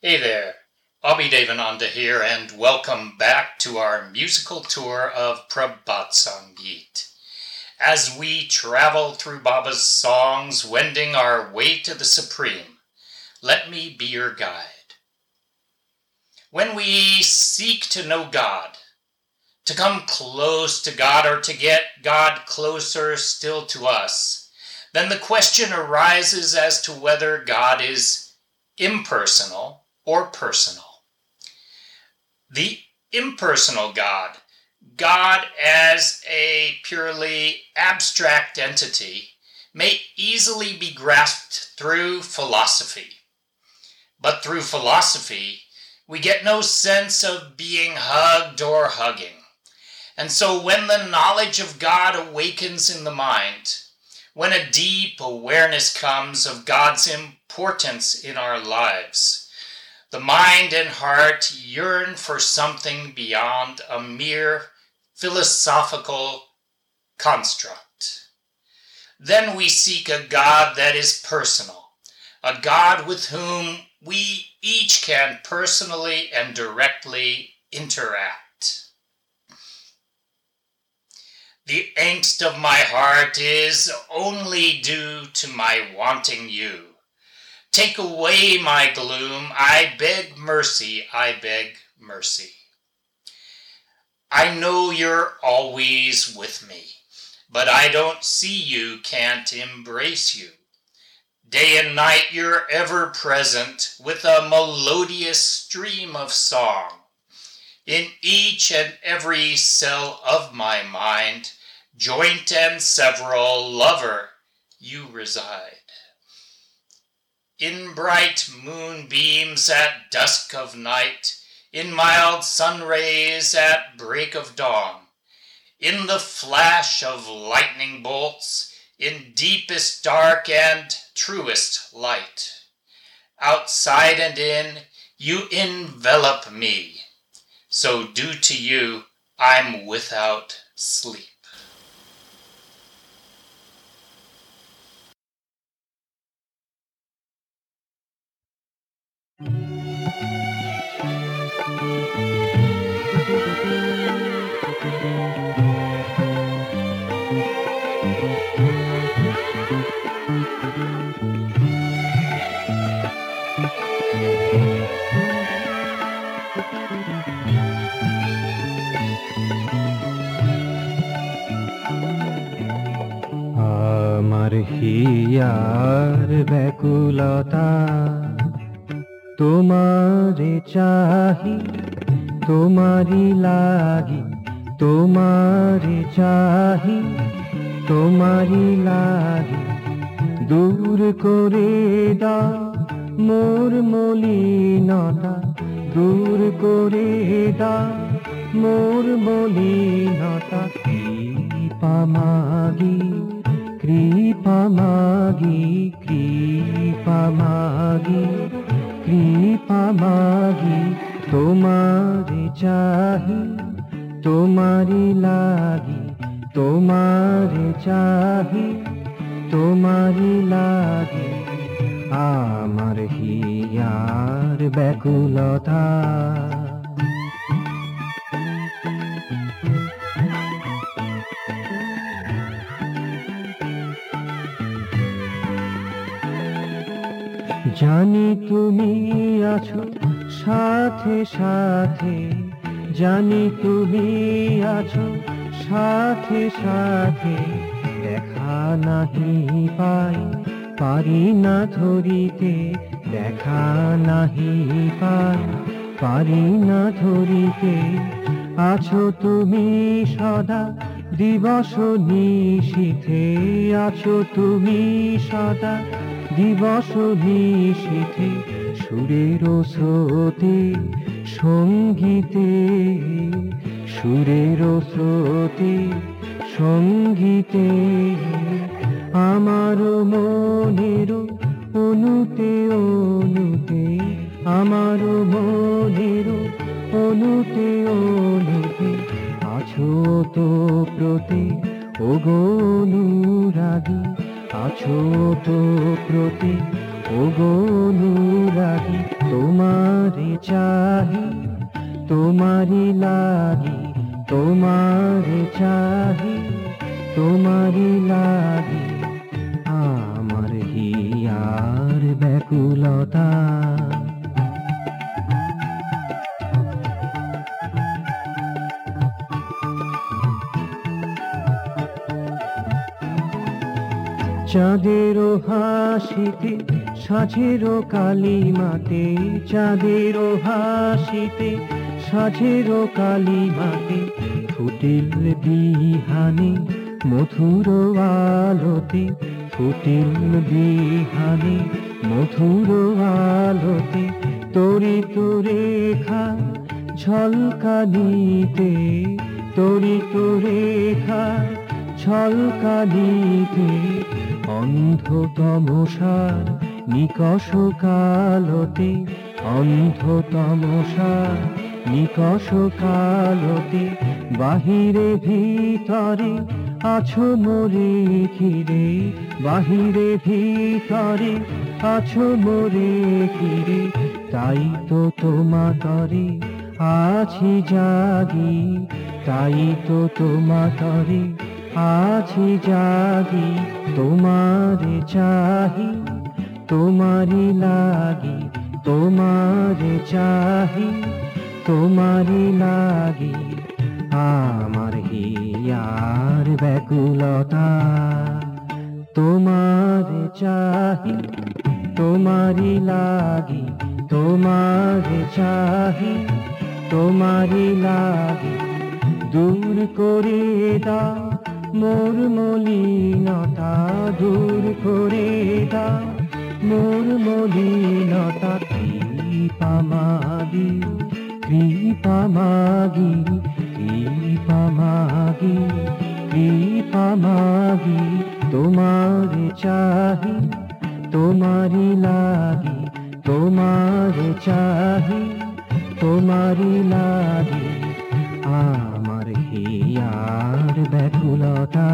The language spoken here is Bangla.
Hey there, Abhi Devananda here, and welcome back to our musical tour of Prabhat Sangeet. As we travel through Baba's songs, wending our way to the Supreme, let me be your guide. When we seek to know God, to come close to God or to get God closer still to us, then the question arises as to whether God is impersonal or personal. The impersonal God, God as a purely abstract entity, may easily be grasped through philosophy. But through philosophy, we get no sense of being hugged or hugging. And so when the knowledge of God awakens in the mind, when a deep awareness comes of God's importance in our lives, the mind and heart yearn for something beyond a mere philosophical construct. Then we seek a God that is personal, a God with whom we each can personally and directly interact. The angst of my heart is only due to my wanting you. Take away my gloom. I beg mercy. I beg mercy. I know you're always with me, but I don't see you, can't embrace you. Day and night you're ever present with a melodious stream of song. In each and every cell of my mind, joint and several, lover, you reside. In bright moonbeams at dusk of night, in mild sun rays at break of dawn, in the flash of lightning bolts, in deepest dark and truest light. Outside and in, you envelop me. So due to you, I'm without sleep. আমার হিয়ার ব্যাকুলতা, তোমারে চাহি তোমারি লাগি, তোমারে চাহি তোমারি লাগি। দূর করে দাও মোর মলিনতা দূর করে দাও মোর মলিনতা, কৃপা মাগি কৃপা মাগি কৃপা মাগি কৃপা মাগি, তোমারে চাহি, তোমারি লাগি, তোমার চাহি, তোমারি লাগি। আমার হিয়ার ব্যাকুলতা। জানি তুমি আছো সাথে সাথে, জানি তুমি আছো সাথে সাথে, দেখা নাহি পাই। পারি না ধরিতে, দেখা নাহি পার। পারি না ধরিতে, আছো তুমি সদা, দিবস নিশীথে আছো তুমি সদা, দিবস নিশীথে সুরের স্রোতে, সঙ্গীতে, সুরের স্রোতে, সঙ্গীতে। অনুতে অনুতে, আমার অনুতে অনুতে আছো তো প্রতি ওগনুরাগী আছো তো প্রতি চাহি তোমারি লাগি তোমারে চাহি তোমারি লাগি। ব্যাকুলতা চাঁদেরও হাসিতে সাঝেরও কালিমাতে চাঁদেরও হাসিতে সাঝেরও কালিমাতে ফুটিল বিহানে, মধুর আলোতে ফুটিল বিহানে। মধুর আলোতে তরিত রেখা ঝলকানিতে তরিত রেখা ঝলকানিতে। অন্ধ তমসার নিকষ কালতে অন্ধ তমসার নিকষ কালতে, বাহিরে ভিতরে আছো মোরে ঘিরে, বাহিরে ভিতরে আছো মোরে ঘিরে, তাই তো তোমাতরে আছি জাগি, তাই তো তোমাতরে আছি জাগি, তোমারে চাহি তোমারি লাগি, তোমারে চাহি তোমারি লাগি। আমার হিয়ার ব্যাকুলতা। তোমার চাহি তোমারি লাগি, তোমার চাহি তোমারি লাগি। দূর করে দাও মোর মলিনতা, দূর করে দাও মোর মলিনতা। কৃপা মাগি কৃপা মাগি। মাগি কৃপা মাগি তোমার চাহি তোমারি লাগি তোমার চাহি তোমারি লাগি আমার হিয়ার ব্যাকুলতা।